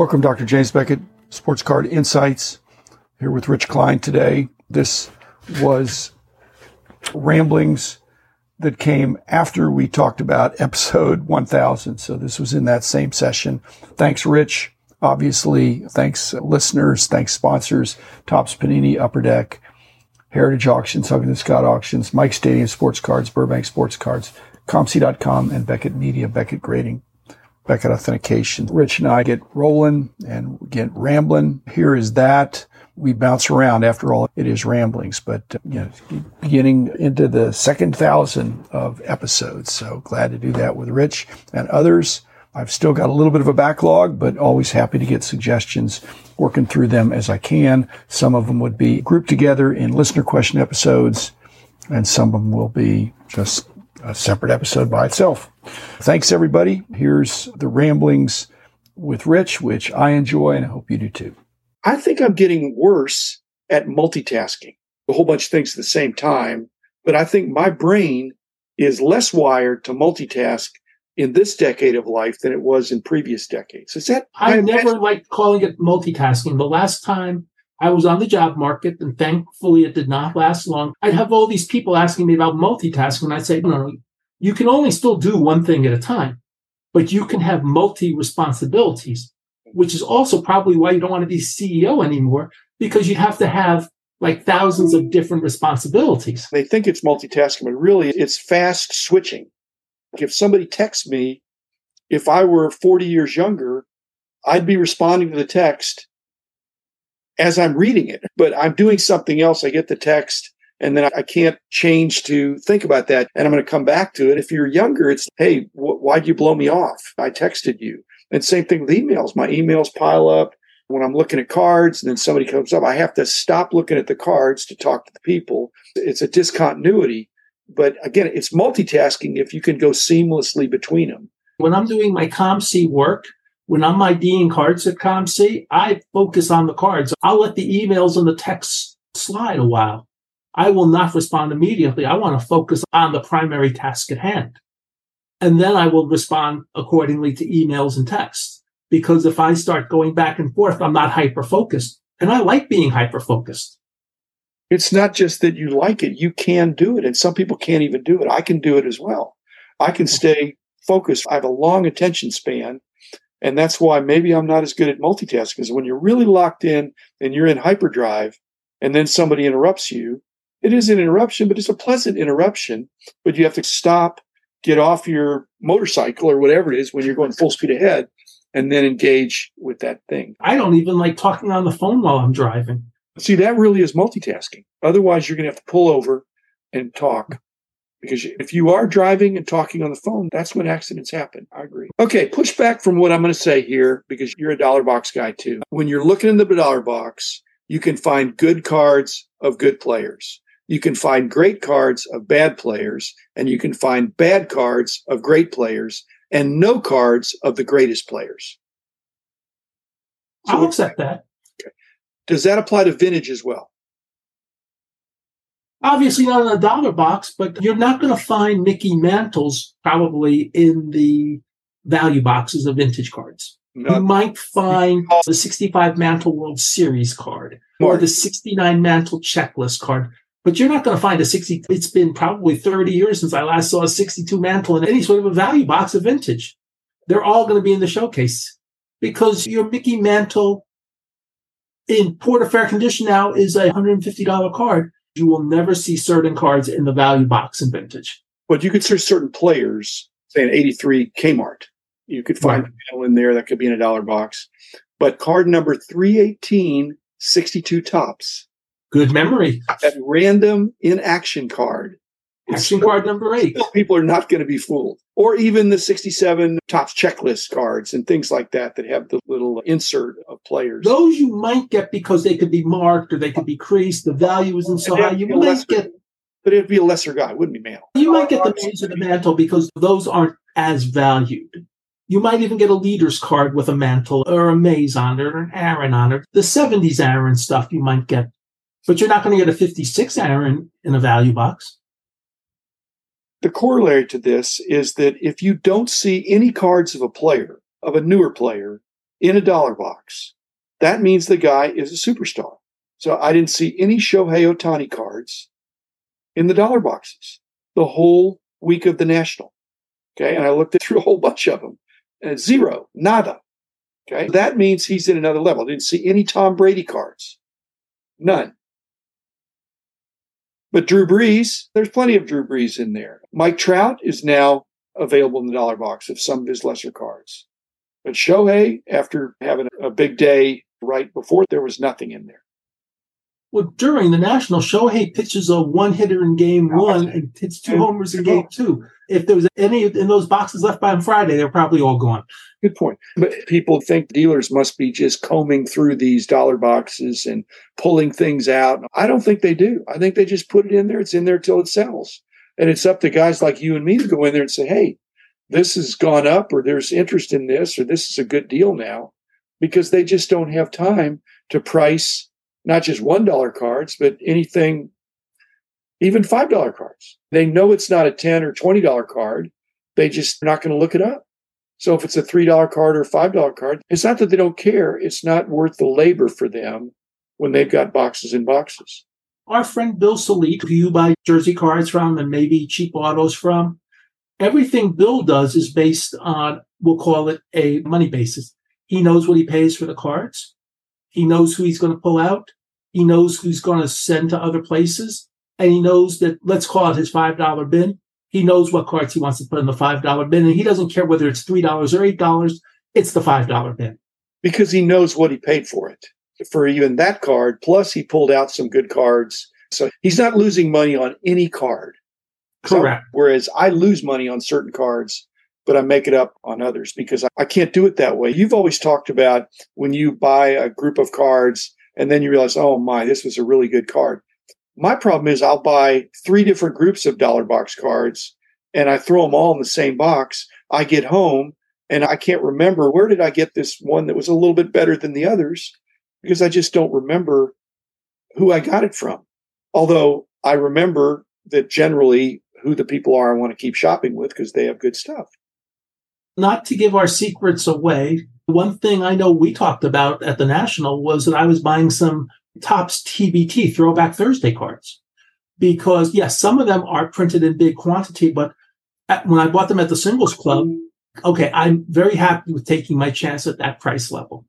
Welcome, Dr. James Beckett, Sports Card Insights, here with Rich Klein today. This was ramblings that came after we talked about episode 1000. So this was in that same session. Thanks, Rich. Obviously, thanks uh, listeners, thanks sponsors, Topps Panini, Upper Deck, Heritage Auctions, Huggins Scott Auctions, Mike Stadium Sports Cards, Burbank Sports Cards, COMC.com, and Beckett Media, Beckett Grading, Beckett Authentication. Rich and I get rolling and get rambling. Here is that we bounce around. After all, it is ramblings, but uh, you know, beginning into the second thousand of episodes. So glad to do that with Rich and others. I've still got a little bit of a backlog, but always happy to get suggestions, working through them as I can. Some of them would be grouped together in listener question episodes, and some of them will be just a separate episode by itself. Thanks, everybody. Here's the ramblings with Rich, which I enjoy, and I hope you do too. I think I'm getting worse at multitasking, a whole bunch of things at the same time. But I think my brain is less wired to multitask in this decade of life than it was in previous decades. Is that? I never liked calling it multitasking. The last time I was on the job market, and thankfully it did not last long, I'd have all these people asking me about multitasking. And I'd say, no, no, you can only still do one thing at a time, but you can have multi responsibilities which is also probably why you don't want to be CEO anymore because you have to have like thousands of different responsibilities. They think it's multitasking, but really it's fast switching. If somebody texts me, if I were 40 years younger, I'd be responding to the text as I'm reading it, but I'm doing something else. I get the text and then I can't change to think about that. And I'm going to come back to it. If you're younger, it's, hey, wh- why'd you blow me off? I texted you. And same thing with emails. My emails pile up when I'm looking at cards and then somebody comes up. I have to stop looking at the cards to talk to the people. It's a discontinuity. But again, it's multitasking if you can go seamlessly between them. When I'm doing my COMC work, when I'm IDing cards at COMC, I focus on the cards. I'll let the emails and the text slide a while. I will not respond immediately. I want to focus on the primary task at hand. And then I will respond accordingly to emails and texts. Because if I start going back and forth, I'm not hyper focused. And I like being hyper focused. It's not just that you like it, you can do it. And some people can't even do it. I can do it as well. I can stay focused. I have a long attention span. And that's why maybe I'm not as good at multitasking. Because when you're really locked in and you're in hyperdrive, and then somebody interrupts you, it is an interruption, but it's a pleasant interruption. But you have to stop get off your motorcycle or whatever it is when you're going full speed ahead and then engage with that thing. I don't even like talking on the phone while I'm driving. See, that really is multitasking. Otherwise, you're going to have to pull over and talk. Because if you are driving and talking on the phone, that's when accidents happen. I agree. Okay, push back from what I'm going to say here because you're a dollar box guy too. When you're looking in the dollar box, you can find good cards of good players you can find great cards of bad players, and you can find bad cards of great players, and no cards of the greatest players. So I'll accept that. Okay. Does that apply to vintage as well? Obviously not in a dollar box, but you're not going to find Mickey Mantles probably in the value boxes of vintage cards. No. You might find the 65 Mantle World Series card or the 69 Mantle Checklist card but you're not going to find a 60. It's been probably 30 years since I last saw a 62 mantle in any sort of a value box of vintage. They're all going to be in the showcase because your Mickey Mantle in poor to fair condition now is a $150 card. You will never see certain cards in the value box in vintage. But you could see certain players, say an 83 Kmart. You could find right. in there that could be in a dollar box. But card number 318, 62 Topps Good memory. That random in action card. Action card number eight. People are not going to be fooled. Or even the 67 Topps checklist cards and things like that that have the little insert of players. Those you might get because they could be marked or they could be creased. The value isn't so high. You might lesser, get. But it'd be a lesser guy, wouldn't be mantle. You might get the Mays of the mantle because those aren't as valued. You might even get a leader's card with a mantle or a Mays on it or an Aaron on it. The 70s Aaron stuff you might get but you're not going to get a 56 Aaron in a value box. The corollary to this is that if you don't see any cards of a player, of a newer player, in a dollar box, that means the guy is a superstar. So I didn't see any Shohei Ohtani cards in the dollar boxes the whole week of the National. Okay. And I looked through a whole bunch of them and zero, nada. Okay. That means he's in another level. I didn't see any Tom Brady cards. None. But Drew Brees, there's plenty of Drew Brees in there. Mike Trout is now available in the dollar box of some of his lesser cards. But Shohei, after having a big day right before, there was nothing in there. Well, during the National, Shohei pitches a one hitter in game one and hits two homers in game two. If there was any in those boxes left by on Friday, they're probably all gone. Good point. But people think dealers must be just combing through these dollar boxes and pulling things out. I don't think they do. I think they just put it in there. It's in there till it sells. And it's up to guys like you and me to go in there and say, hey, this has gone up, or there's interest in this, or this is a good deal now, because they just don't have time to price not just $1 cards, but anything, even $5 cards. They know it's not a 10 or $20 card. They just not going to look it up. So if it's a $3 card or $5 card, it's not that they don't care. It's not worth the labor for them when they've got boxes and boxes. Our friend Bill Salit, who you buy jersey cards from and maybe cheap autos from, everything Bill does is based on, we'll call it a money basis. He knows what he pays for the cards. He knows who he's going to pull out. He knows who's going to send to other places. And he knows that, let's call it his $5 bin. He knows what cards he wants to put in the $5 bin. And he doesn't care whether it's $3 or $8. It's the $5 bin. Because he knows what he paid for it. For even that card, plus he pulled out some good cards. So he's not losing money on any card. Correct. So, whereas I lose money on certain cards but I make it up on others because I can't do it that way. You've always talked about when you buy a group of cards and then you realize, oh my, this was a really good card. My problem is I'll buy three different groups of dollar box cards and I throw them all in the same box. I get home and I can't remember where did I get this one that was a little bit better than the others because I just don't remember who I got it from. Although I remember that generally who the people are I want to keep shopping with because they have good stuff not to give our secrets away, one thing I know we talked about at the National was that I was buying some Topps TBT Throwback Thursday cards. Because, yes, some of them are printed in big quantity, but at, when I bought them at the Singles Club, okay, I'm very happy with taking my chance at that price level.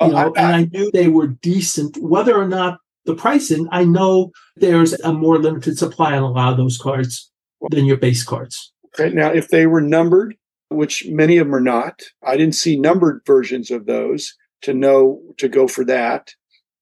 You oh, know, and I knew they were decent. Whether or not the pricing, I know there's a more limited supply on a lot of those cards than your base cards. Okay, now if they were numbered, which many of them are not. I didn't see numbered versions of those to know to go for that.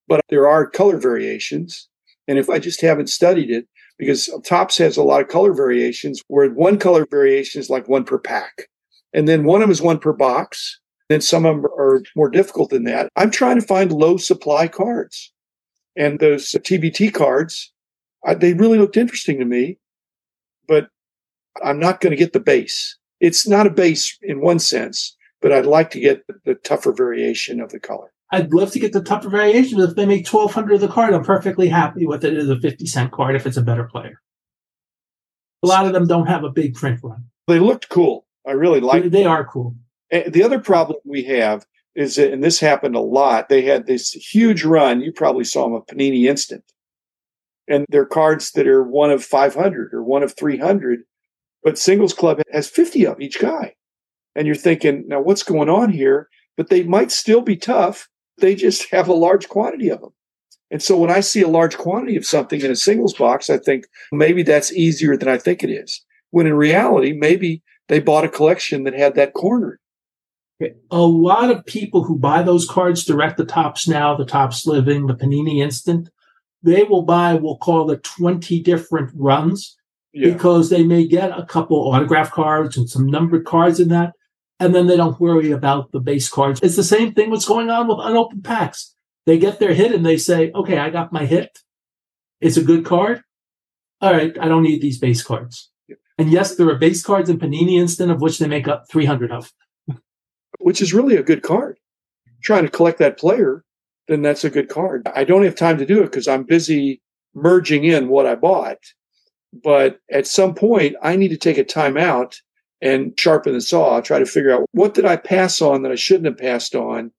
But there are color variations. And if I just haven't studied it, because Topps has a lot of color variations where one color variation is like one per pack. And then one of them is one per box. Then some of them are more difficult than that. I'm trying to find low supply cards. And those TBT cards, I, they really looked interesting to me, but I'm not going to get the base it's not a base in one sense, but I'd like to get the tougher variation of the color. I'd love to get the tougher variation. If they make twelve hundred of the card, I'm perfectly happy with it as a fifty cent card if it's a better player. A lot of them don't have a big print run. They looked cool. I really like. They are cool. And the other problem we have is that, and this happened a lot. They had this huge run. You probably saw them of Panini Instant, and they're cards that are one of five hundred or one of three hundred but singles club has 50 of each guy. And you're thinking, now what's going on here? But they might still be tough. They just have a large quantity of them. And so when I see a large quantity of something in a singles box, I think maybe that's easier than I think it is. When in reality, maybe they bought a collection that had that cornered. A lot of people who buy those cards direct the Topps now, the Topps living, the Panini instant, they will buy, we'll call it 20 different runs yeah. because they may get a couple autograph cards and some numbered cards in that, and then they don't worry about the base cards. It's the same thing what's going on with unopened packs. They get their hit and they say, okay, I got my hit. It's a good card. All right, I don't need these base cards. Yeah. And yes, there are base cards in Panini Instant of which they make up 300 of. Which is really a good card. Trying to collect that player, then that's a good card. I don't have time to do it because I'm busy merging in what I bought but at some point, I need to take a time out and sharpen the saw, try to figure out what did I pass on that I shouldn't have passed on,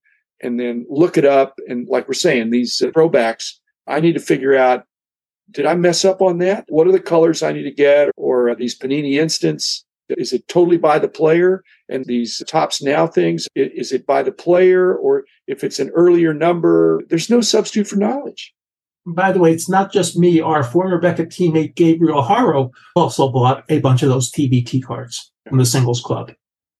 and then look it up. And like we're saying, these uh, throwbacks, I need to figure out did I mess up on that? What are the colors I need to get? Or these Panini instants? Is it totally by the player? And these Topps Now things, is it by the player? Or if it's an earlier number, there's no substitute for knowledge. By the way, it's not just me. Our former Beckett teammate Gabriel Haro also bought a bunch of those TBT cards from the singles club.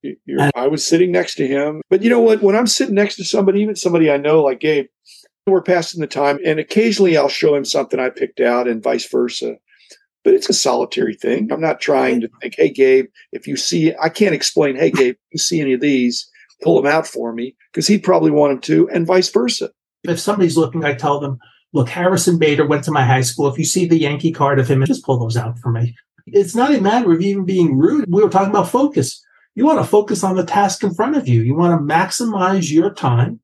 And- I was sitting next to him. But you know what? When I'm sitting next to somebody, even somebody I know like Gabe, we're passing the time. And occasionally I'll show him something I picked out and vice versa. But it's a solitary thing. I'm not trying to think, hey, Gabe, if you see, I can't explain, hey, Gabe, if you see any of these, pull them out for me, because he'd probably want them to, and vice versa. If somebody's looking, I tell them, look, Harrison Bader went to my high school. If you see the Yankee card of him, just pull those out for me. It's not a matter of even being rude. We were talking about focus. You want to focus on the task in front of you. You want to maximize your time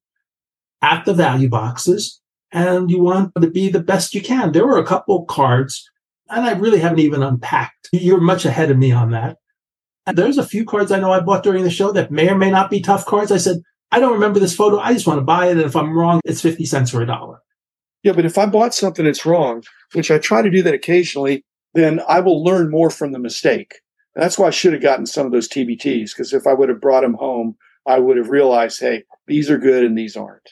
at the value boxes and you want to be the best you can. There were a couple cards and I really haven't even unpacked. You're much ahead of me on that. And there's a few cards I know I bought during the show that may or may not be tough cards. I said, I don't remember this photo. I just want to buy it. And if I'm wrong, it's 50 cents or a dollar. Yeah, but if I bought something that's wrong, which I try to do that occasionally, then I will learn more from the mistake. And that's why I should have gotten some of those TBTs, because if I would have brought them home, I would have realized, hey, these are good and these aren't.